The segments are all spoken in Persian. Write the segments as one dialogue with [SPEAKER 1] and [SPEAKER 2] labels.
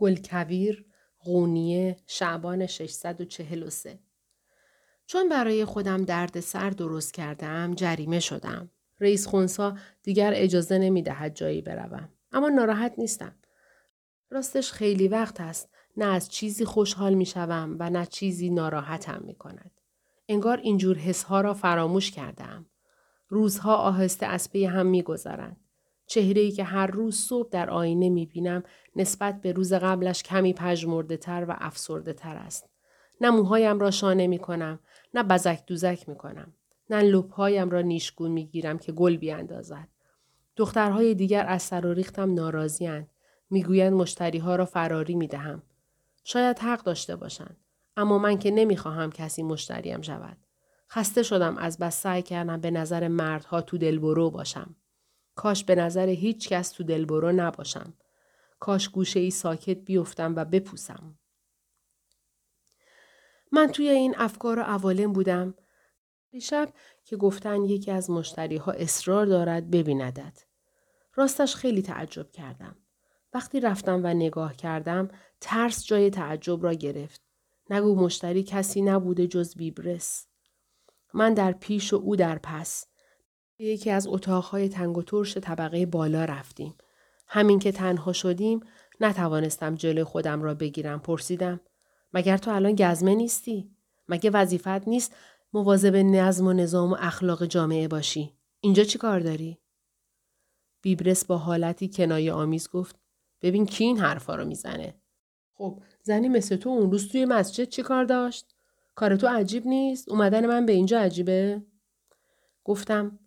[SPEAKER 1] گلکویر قونیه شعبان 643 چون برای خودم درد سر درست کردم جریمه شدم. رئیس خونسا دیگر اجازه نمی دهد جایی بروم. اما ناراحت نیستم. راستش خیلی وقت است نه از چیزی خوشحال می شوم و نه چیزی ناراحتم می کند. انگار اینجور حسها را فراموش کردم. روزها آهسته از پی هم می گذارند. چهره ای که هر روز صبح در آینه می بینم نسبت به روز قبلش کمی پژمرده تر و افسرده تر است. نه موهایم را شانه می کنم، نه بزک دوزک می کنم. نه لپهایم را نیشگون می گیرم که گل بیاندازد. دخترهای دیگر از سر و ریختم ناراضیاند. می‌گویند مشتری ها را فراری می دهم. شاید حق داشته باشند. اما من که نمی‌خواهم کسی مشتریم شود. خسته شدم از بس سعی کردم به نظر مردها تو دلبرو باشم. کاش به نظر هیچ کس تو دلبرو نباشم. کاش گوشه ای ساکت بیفتم و بپوسم. من توی این افکار و عوالم بودم. دیشب که گفتن یکی از مشتری ها اصرار دارد ببیندد. راستش خیلی تعجب کردم. وقتی رفتم و نگاه کردم ترس جای تعجب را گرفت. نگو مشتری کسی نبوده جز بیبرس. من در پیش و او در پس. یکی از اتاقهای تنگ و ترش طبقه بالا رفتیم. همین که تنها شدیم نتوانستم جلوی خودم را بگیرم پرسیدم مگر تو الان گزمه نیستی؟ مگه وظیفت نیست مواظب نظم و نظام و اخلاق جامعه باشی؟ اینجا چی کار داری؟ بیبرس با حالتی کنایه آمیز گفت ببین کی این حرفا رو می‌زنه؟ خب زنی مثل تو اون روز توی مسجد چی کار داشت؟ کار تو عجیب نیست؟ اومدن من به اینجا عجیبه؟ گفتم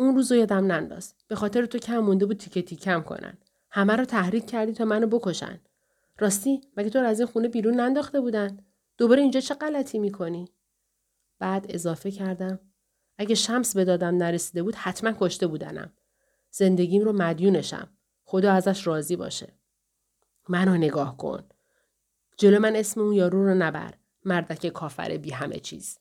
[SPEAKER 1] اون روز رو یادم ننداز. به خاطر تو کم مونده بود تیکه تیکم کنن. همه رو تحریک کردی تا منو بکشن. راستی مگه تو رو از این خونه بیرون ننداخته بودن؟ دوباره اینجا چه غلطی می‌کنی؟ بعد اضافه کردم اگه شمس به دادم نرسیده بود حتما کشته بودنم. زندگیم رو مدیونشم. خدا ازش راضی باشه. منو نگاه کن. جلو من اسم اون یارو رو نبر. مردک کافر بی همه چیز.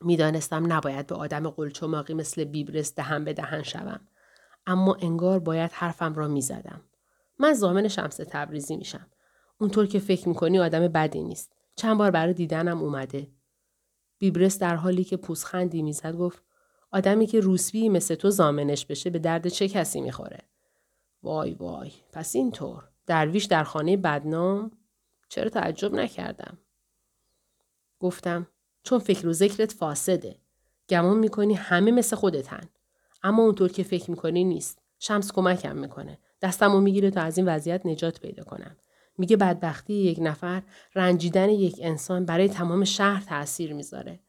[SPEAKER 1] می‌دانستم نباید به آدم قلچماقی مثل بیبرس دهن به دهن شوم. اما انگار باید حرفم را می‌زدم. من زامن شمس تبریزی میشم. اونطور که فکر می‌کنی آدم بدی نیست. چند بار برای دیدنم اومده. بیبرس در حالی که پوزخندی می‌زد گفت آدمی که روسبی مثل تو زامنش بشه به درد چه کسی می‌خوره؟ وای وای پس اینطور درویش در خانه بدنام چرا تعجب نکردم؟ گفتم چون فکر و ذکرت فاسده. گمان می‌کنی همه مثل خودتن. اما اونطور که فکر می‌کنی نیست. شمس کمکم می‌کنه. دستمو می‌گیره تا از این وضعیت نجات پیدا کنم. میگه بدبختی یک نفر رنجیدن یک انسان برای تمام شهر تاثیر می‌ذاره.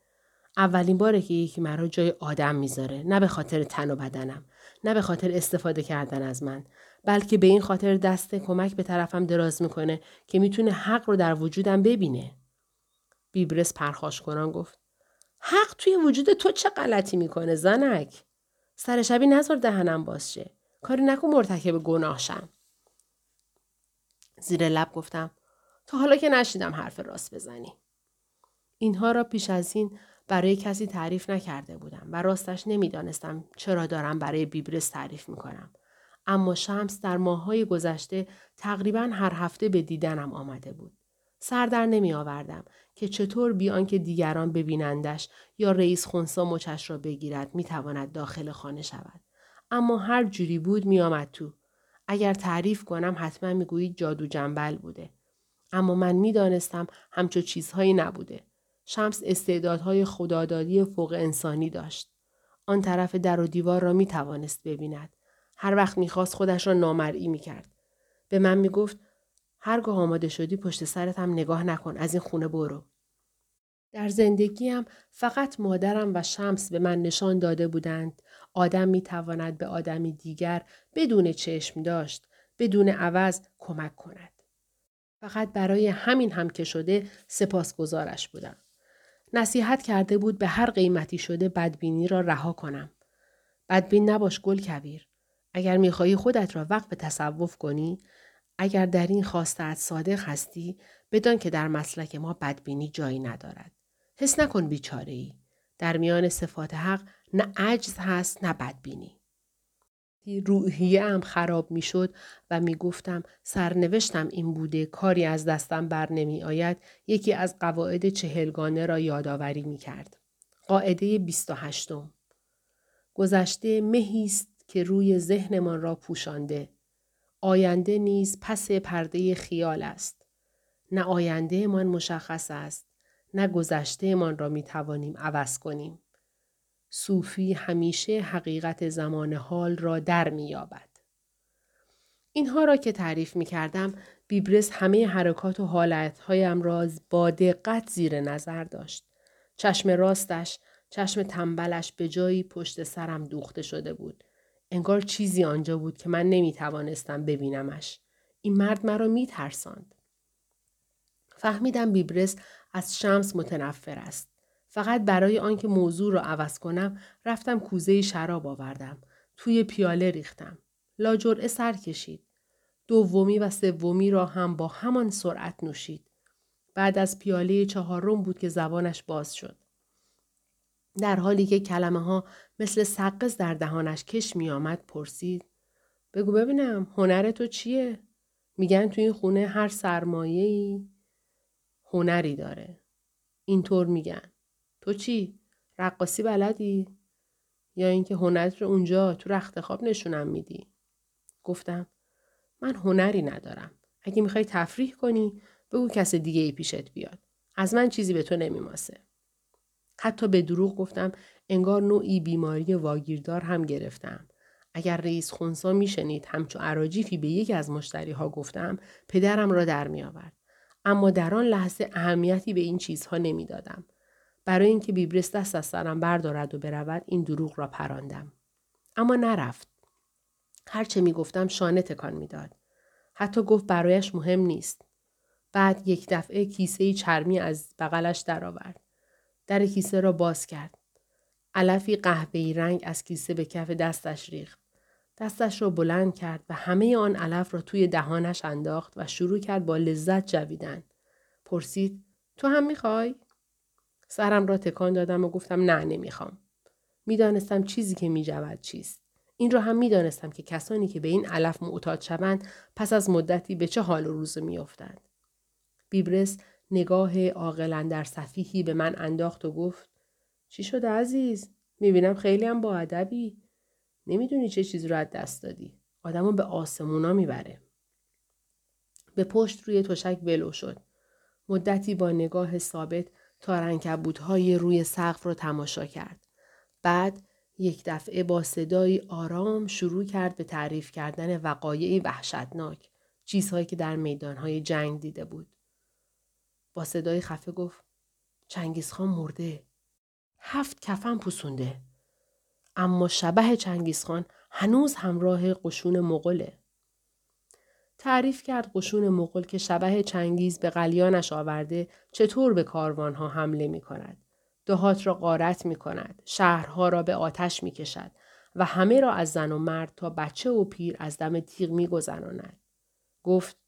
[SPEAKER 1] اولین باره که یکی مرا جای آدم می‌ذاره نه به خاطر تن و بدنم نه به خاطر استفاده کردن از من بلکه به این خاطر دست کمک به طرفم دراز می‌کنه که می‌تونه حق رو در وجودم ببینه بیبرس پرخاش کنان گفت حق توی وجود تو چه غلطی می‌کنه زنک؟ سر شبی نظر دهنم باز شه. کاری نکن مرتکب گناه شم. زیر لب گفتم تا حالا که نشیدم حرف راست بزنی. اینها را پیش از این برای کسی تعریف نکرده بودم و راستش نمی‌دانستم چرا دارم برای بیبرس تعریف می‌کنم. اما شمس در ماههای گذشته تقریبا هر هفته به دیدنم آمده بود. سر در نمی که چطور بیان که دیگران ببینندش یا رئیس خونسا مچش را بگیرد می تواند داخل خانه شود. اما هر جوری بود می آمد تو. اگر تعریف کنم حتما می گویید جادو جنبل بوده. اما من می دانستم همچو چیزهایی نبوده. شمس استعدادهای خدادادی فوق انسانی داشت. آن طرف در و دیوار را می توانست ببیند. هر وقت می‌خواست خودش را نامرئی می کرد. به من می گفت هرگاه آماده شدی پشت سرت هم نگاه نکن از این خونه برو. در زندگیم فقط مادرم و شمس به من نشان داده بودند آدم می تواند به آدمی دیگر بدون چشم داشت بدون عوض کمک کند. فقط برای همین هم که شده سپاسگزارش بودم. نصیحت کرده بود به هر قیمتی شده بدبینی را رها کنم. بدبین نباش گل کویر. اگر می‌خواهی خودت را وقت به تصوف کنی اگر در این خواستت صادق هستی بدان که در مسلک ما بدبینی جایی ندارد. حس نکن بیچاره ای. در میان صفات حق نه عجز هست نه بدبینی. روحیه هم خراب می شد و می گفتم سرنوشتم این بوده کاری از دستم بر نمی آید یکی از قواعد چهلگانه را یادآوری می کرد. قاعده 28 گذشته مهیست که روی ذهنمان را پوشانده. آینده نیز پس پرده خیال است. نه آینده من مشخص است. نه گذشته من را می توانیم عوض کنیم. صوفی همیشه حقیقت زمان حال را در می یابد. اینها را که تعریف می کردم بیبرس همه حرکات و حالتهایم را با دقت زیر نظر داشت. چشم راستش، چشم تنبلش به جایی پشت سرم دوخته شده بود. انگار چیزی آنجا بود که من نمی توانستم ببینمش. این مرد مرا می ترساند. فهمیدم بیبرس از شمس متنفر است. فقط برای آنکه موضوع را عوض کنم رفتم کوزه شراب آوردم. توی پیاله ریختم. لاجرعه سر کشید. دومی و سومی را هم با همان سرعت نوشید. بعد از پیاله چهارم بود که زبانش باز شد. در حالی که کلمه ها مثل سقز در دهانش کش می آمد پرسید. بگو ببینم هنر تو چیه؟ میگن تو این خونه هر سرمایه ای هنری داره. اینطور میگن. تو چی؟ رقاصی بلدی؟ یا اینکه هنرت رو اونجا تو رخت خواب نشونم میدی؟ گفتم من هنری ندارم. اگه می‌خوای تفریح کنی بگو کس دیگه ای پیشت بیاد. از من چیزی به تو نمیماسه. حتی به دروغ گفتم انگار نوعی بیماری واگیردار هم گرفتم. اگر رئیس خونسا میشنید همچو عراجیفی به یکی از مشتری ها گفتم پدرم را در می آورد. اما در آن لحظه اهمیتی به این چیزها نمی‌دادم. برای اینکه بیبرس دست از سرم بردارد و برود این دروغ را پراندم. اما نرفت. هرچه می گفتم شانه تکان می‌داد. حتی گفت برایش مهم نیست. بعد یک دفعه کیسه چرمی از بغلش درآورد. در کیسه را باز کرد. علفی قهوه‌ای رنگ از کیسه به کف دستش ریخت. دستش را بلند کرد و همه آن علف را توی دهانش انداخت و شروع کرد با لذت جویدن. پرسید تو هم می‌خوای؟ سرم را تکان دادم و گفتم نه نمی‌خوام. می‌دانستم چیزی که میجود چیست. این را هم می‌دانستم که کسانی که به این علف معتاد شوند پس از مدتی به چه حال و روز میافتند. بیبرس نگاه عاقلا در صفیحی به من انداخت و گفت چی شده عزیز؟ می‌بینم خیلی هم با ادبی. نمی‌دونی چه چیزی رو از دست دادی. آدمو به آسمونا می‌بره. به پشت روی تشک ولو شد. مدتی با نگاه ثابت های روی سقف رو تماشا کرد. بعد یک دفعه با صدایی آرام شروع کرد به تعریف کردن وقایعی وحشتناک. چیزهایی که در میدانهای جنگ دیده بود. با صدای خفه گفت چنگیزخان مرده. هفت کفن پوسونده. اما شبه چنگیزخان هنوز همراه قشون مغله. تعریف کرد قشون مغل که شبه چنگیز به قلیانش آورده چطور به کاروانها حمله می کند. دهات را غارت می کند. شهرها را به آتش می کشد و همه را از زن و مرد تا بچه و پیر از دم تیغ می گذراند. گفت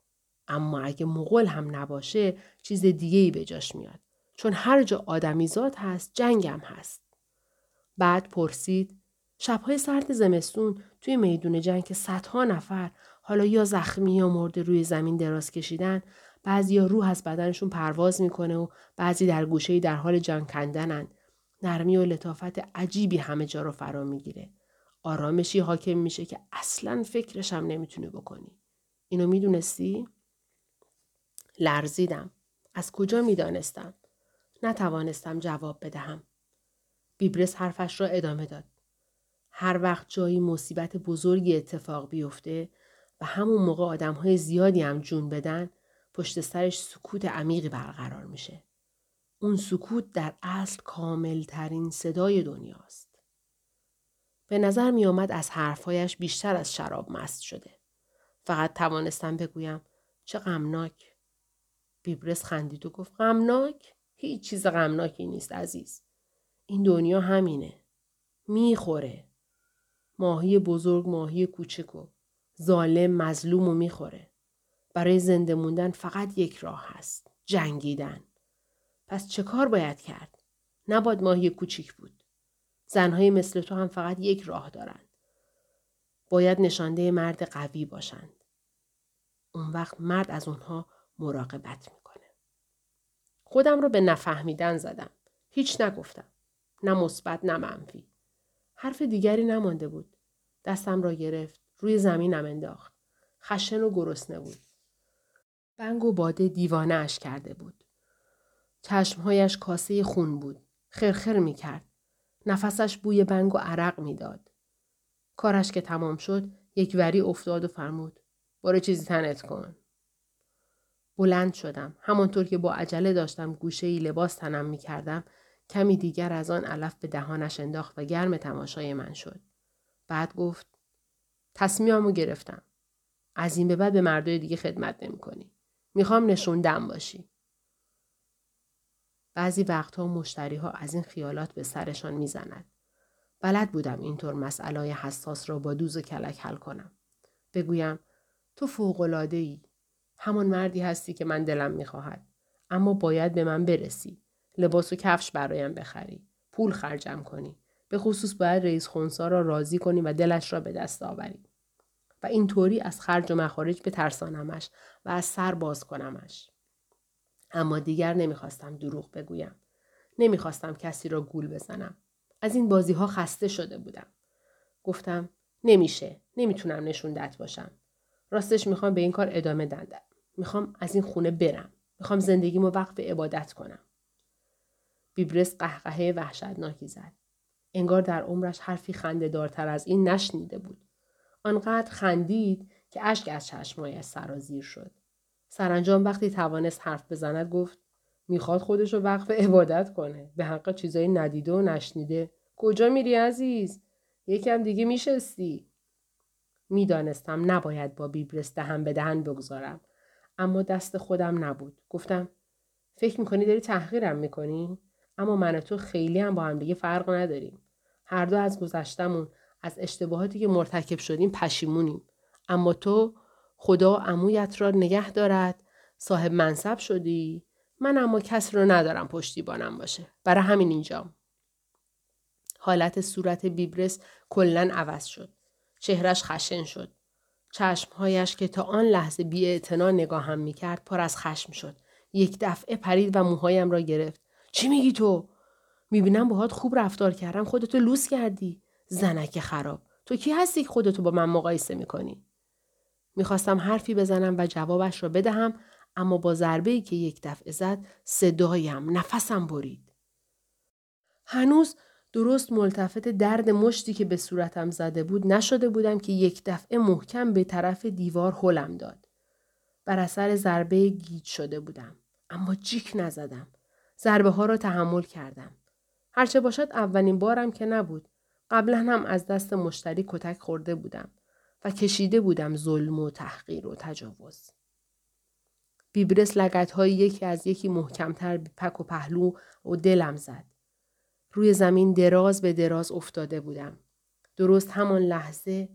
[SPEAKER 1] اما اگه مغول هم نباشه چیز دیگه ای به جاش میاد. چون هر جا آدمیزاد هست جنگم هست. بعد پرسید شبهای سرد زمستون توی میدون جنگ که صدها نفر حالا یا زخمی یا مرده روی زمین دراز کشیدن بعضی یا روح از بدنشون پرواز می‌کنه و بعضی در گوشه در حال جان کندنن نرمی و لطافت عجیبی همه جا رو فرا می‌گیره آرامشی حاکم میشه که اصلا فکرش هم نمی‌تونه بکنی اینو می‌دونستی لرزیدم از کجا می‌دانستم نتوانستم جواب بدهم بیبرس حرفش را ادامه داد هر وقت جایی مصیبت بزرگی اتفاق بیفته و همون موقع آدم های زیادی هم جون بدن پشت سرش سکوت عمیقی برقرار میشه. اون سکوت در اصل کامل ترین صدای دنیاست. به نظر می آمد از حرفهایش بیشتر از شراب مست شده. فقط توانستم بگویم چه غمناک. بیبرس خندید و گفت غمناک؟ هیچ چیز غمناکی نیست عزیز. این دنیا همینه. می‌خوره. ماهی بزرگ ماهی کوچکو. ظالم مظلوم می‌خوره. برای زنده موندن فقط یک راه هست. جنگیدن. پس چه کار باید کرد؟ نباد ماهی کوچیک بود. زنهای مثل تو هم فقط یک راه دارند. باید نشانده مرد قوی باشند. اون وقت مرد از اونها مراقبت می‌کنه. خودم رو به نفهمیدن زدم. هیچ نگفتم. نه مثبت نه منفی. حرف دیگری نمانده بود. دستم را گرفت. روی زمینم انداخت. خشن و گرسنه بود. بنگ و باده دیوانه اش کرده بود. چشمهایش کاسه خون بود. خرخر می کرد. نفسش بوی بنگ و عرق می‌داد. کارش که تمام شد یک وری افتاد و فرمود. برو چیزی تنت کن. بلند شدم. همانطور که با عجله داشتم گوشه ای لباس تنم می کردم کمی دیگر از آن علف به دهانش انداخت و گرم تماشای من شد. بعد گفت تصمیممو گرفتم. از این به بعد به مردای دیگه خدمت نمی کنی. می‌خوام نشوندم باشی. بعضی وقتها مشتری ها از این خیالات به سرشان می‌زند. بلد بودم اینطور مسئله حساس را با دوز و کلک حل کنم. بگویم تو فوقلاده ای. همان مردی هستی که من دلم می‌خواهد. اما باید به من برسی. لباس و کفش برایم بخری. پول خرجم کنی. به خصوص باید رئیس خونسا را راضی کنی و دلش را به دست آوری. و اینطوری از خرج و مخارج به ترسانمش و از سر باز کنمش. اما دیگر نمی‌خواستم دروغ بگویم. نمی‌خواستم کسی را گول بزنم. از این بازی ها خسته شده بودم. گفتم نمیشه. نمی‌تونم نشوندت باشم. راستش می‌خوام به این کار ادامه دندم. می‌خوام از این خونه برم. می‌خوام زندگیمو وقف عبادت کنم. بیبرس قهقهه وحشتناکی زد. انگار در عمرش حرفی خنده دارتر از این نشنیده بود. آنقدر خندید که اشک از چشمایش سرازیر شد. سرانجام وقتی توانست حرف بزند گفت می‌خواد خودشو وقف عبادت کنه. به حق چیزایی ندیده و نشنیده. کجا میری عزیز؟ یکم دیگه میشستی. می‌دانستم نباید با بیبرس دهن به دهن بگذارم. اما دست خودم نبود. گفتم فکر می‌کنی داری تحقیرم می‌کنی؟ اما من و تو خیلی هم با هم دیگه فرق نداریم. هر دو از گذشتمون از اشتباهاتی که مرتکب شدیم پشیمونیم. اما تو خدا عمویت را نگه دارد صاحب منصب شدی من اما کس رو ندارم پشتیبانم باشه برای همین اینجام حالت صورت بیبرس کلا عوض شد چهرش خشن شد چشمهایش که تا آن لحظه بی نگاهم می‌کرد پر از خشم شد. یک دفعه پرید و موهایم را گرفت. چی میگی تو؟ می‌بینم باهات خوب رفتار کردم. خودتو لوس کردی. زنک خراب. تو کی هستی که خودتو با من مقایسه می‌کنی؟ می‌خواستم حرفی بزنم و جوابش را بدهم اما با ضربه که یک دفعه زد صدایم نفسم برید. هنوز درست ملتفت درد مشتی که به صورتم زده بود نشده بودم که یک دفعه محکم به طرف دیوار هلم داد. بر اثر ضربه گیج شده بودم. اما جیک نزدم. ضربه ها را تحمل کردم. هرچه باشد اولین بارم که نبود. قبلا هم از دست مشتری کتک خورده بودم. و کشیده بودم ظلم و تحقیر و تجاوز. بیبرس لگت های یکی از یکی محکمتر به پک و پهلو و دلم زد. روی زمین دراز به دراز افتاده بودم. درست همان لحظه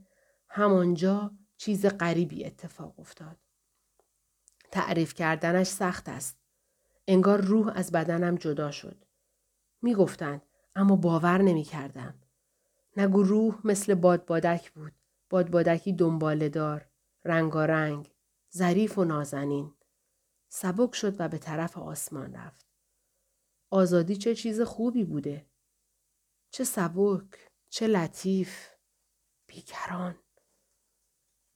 [SPEAKER 1] همانجا چیز غریبی اتفاق افتاد. تعریف کردنش سخت است. انگار روح از بدنم جدا شد. می گفتند اما باور نمی کردم. نگو روح مثل بادبادک بود. بادبادکی دنباله دار، رنگارنگ، ظریف و نازنین. سبک شد و به طرف آسمان رفت. آزادی چه چیز خوبی بوده. چه سبک، چه لطیف، بیکران.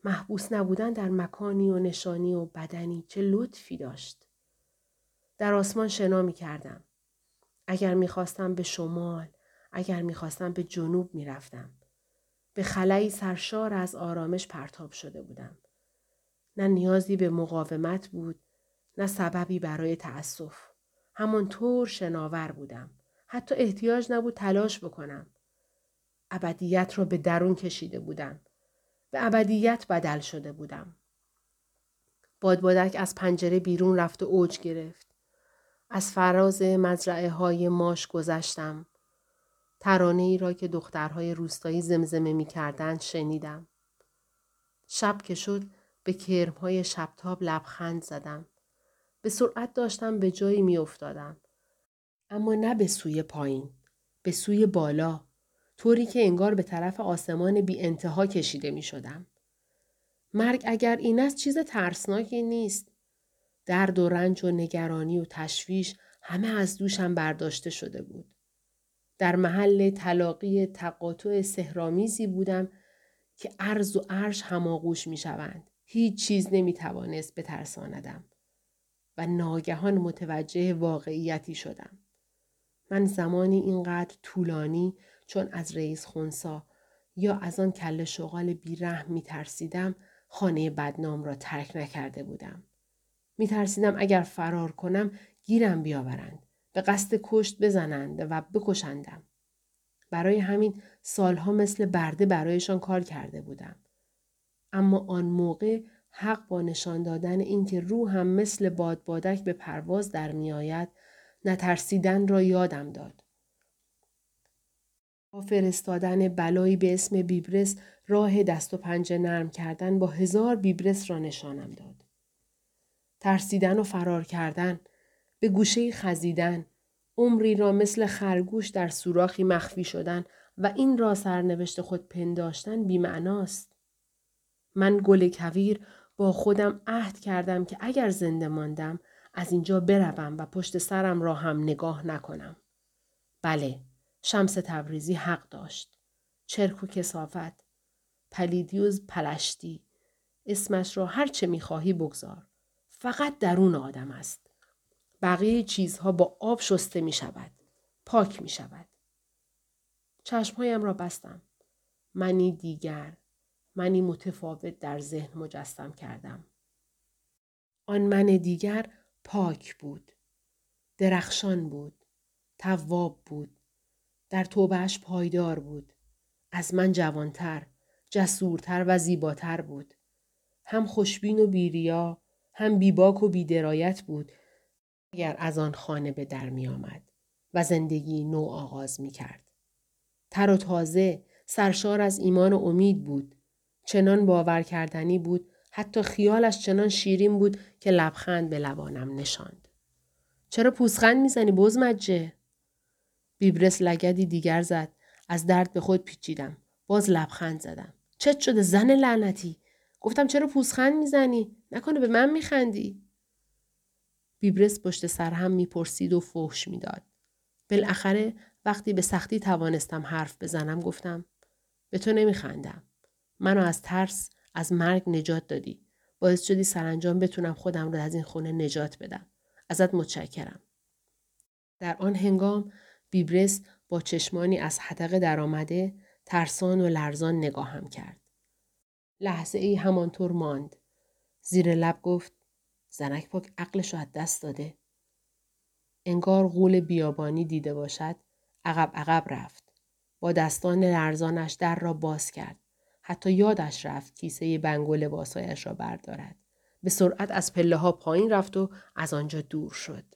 [SPEAKER 1] محبوس نبودن در مکانی و نشانی و بدنی چه لطفی داشت. در آسمان شنا می کردم. اگر می‌خواستم به شمال، اگر می‌خواستم به جنوب می‌رفتم. به خلایی سرشار از آرامش پرتاب شده بودم. نه نیازی به مقاومت بود، نه سببی برای تأسف. همانطور شناور بودم. حتی احتیاج نبود تلاش بکنم. ابدیت را به درون کشیده بودم. به ابدیت بدل شده بودم. بادبادک از پنجره بیرون رفت و اوج گرفت. از فراز مزرعه های ماش گذشتم. ترانه ای را که دخترهای روستایی زمزمه می کردن شنیدم. شب که شد به کرمهای شبتاب لبخند زدم. به سرعت داشتم به جایی می افتادم. اما نه به سوی پایین. به سوی بالا. طوری که انگار به طرف آسمان بی انتها کشیده می شدم. مرگ اگر این است چیز ترسناکی نیست. درد و رنج و نگرانی و تشویش همه از دوشم برداشته شده بود. در محل تلاقی تقاطع سهرامیزی بودم که عرض و عرش هماغوش می شوند. هیچ چیز نمی توانست بترساندم. و ناگهان متوجه واقعیتی شدم. من زمانی اینقدر طولانی چون از رئیس خونسا یا از آن کل شغال بیرحم می ترسیدم خانه بدنام را ترک نکرده بودم. می ترسیدم اگر فرار کنم گیرم بیاورند. به قصد کشت بزنند و بکشندم. برای همین سالها مثل برده برایشان کار کرده بودم. اما آن موقع حق با نشان دادن اینکه روحم مثل بادبادک به پرواز در میآید نترسیدن را یادم داد. با فرستادن بلایی به اسم بیبرس راه دست و پنجه نرم کردن با هزار بیبرس را نشانم داد. ترسیدن و فرار کردن، به گوشه خزیدن، عمری را مثل خرگوش در سوراخی مخفی شدن و این را سرنوشت خود پنداشتن بیمعناست. من گل کویر با خودم عهد کردم که اگر زنده ماندم از اینجا بروم و پشت سرم را هم نگاه نکنم. بله، شمس تبریزی حق داشت. چرک و کسافت. پلیدیوز پلشتی. اسمش را هر چه می‌خواهی بگذار. فقط درون آدم است. بقیه چیزها با آب شسته می شود. پاک می شود. چشمهایم را بستم. منی دیگر. منی متفاوت در ذهن مجسم کردم. آن من دیگر پاک بود. درخشان بود. تواب بود. در توبهش پایدار بود. از من جوانتر، جسورتر و زیباتر بود. هم خوشبین و بیریا، هم بیباک و بیدرایت بود اگر از آن خانه به در می آمد و زندگی نو آغاز می کرد. تر و تازه سرشار از ایمان و امید بود. چنان باور کردنی بود حتی خیالش چنان شیرین بود که لبخند به لبانم نشاند. چرا پوسخند می‌زنی بزمجه؟ بیبرس لگدی دیگر زد. از درد به خود پیچیدم. باز لبخند زدم. چت شده زن لعنتی؟ گفتم چرا پوسخند می‌زنی؟ نکنه به من میخندی؟ بیبرس پشت سر هم می‌پرسید و فحش می‌داد. بالاخره وقتی به سختی توانستم حرف بزنم گفتم به تو نمیخندم. منو از ترس از مرگ نجات دادی. باعث شدی سرانجام بتونم خودم رو از این خونه نجات بدم. ازت متشکرم. در آن هنگام بیبرس با چشمانی از حدقه درآمده ترسان و لرزان نگاهم کرد. لحظه ای همانطور ماند. زیر لب گفت زنک پاک عقلش از دست داده. انگار غول بیابانی دیده باشد عقب عقب رفت. با دستان لرزانش در را باز کرد. حتی یادش رفت کیسه بنگ و را بردارد. به سرعت از پله ها پایین رفت و از آنجا دور شد.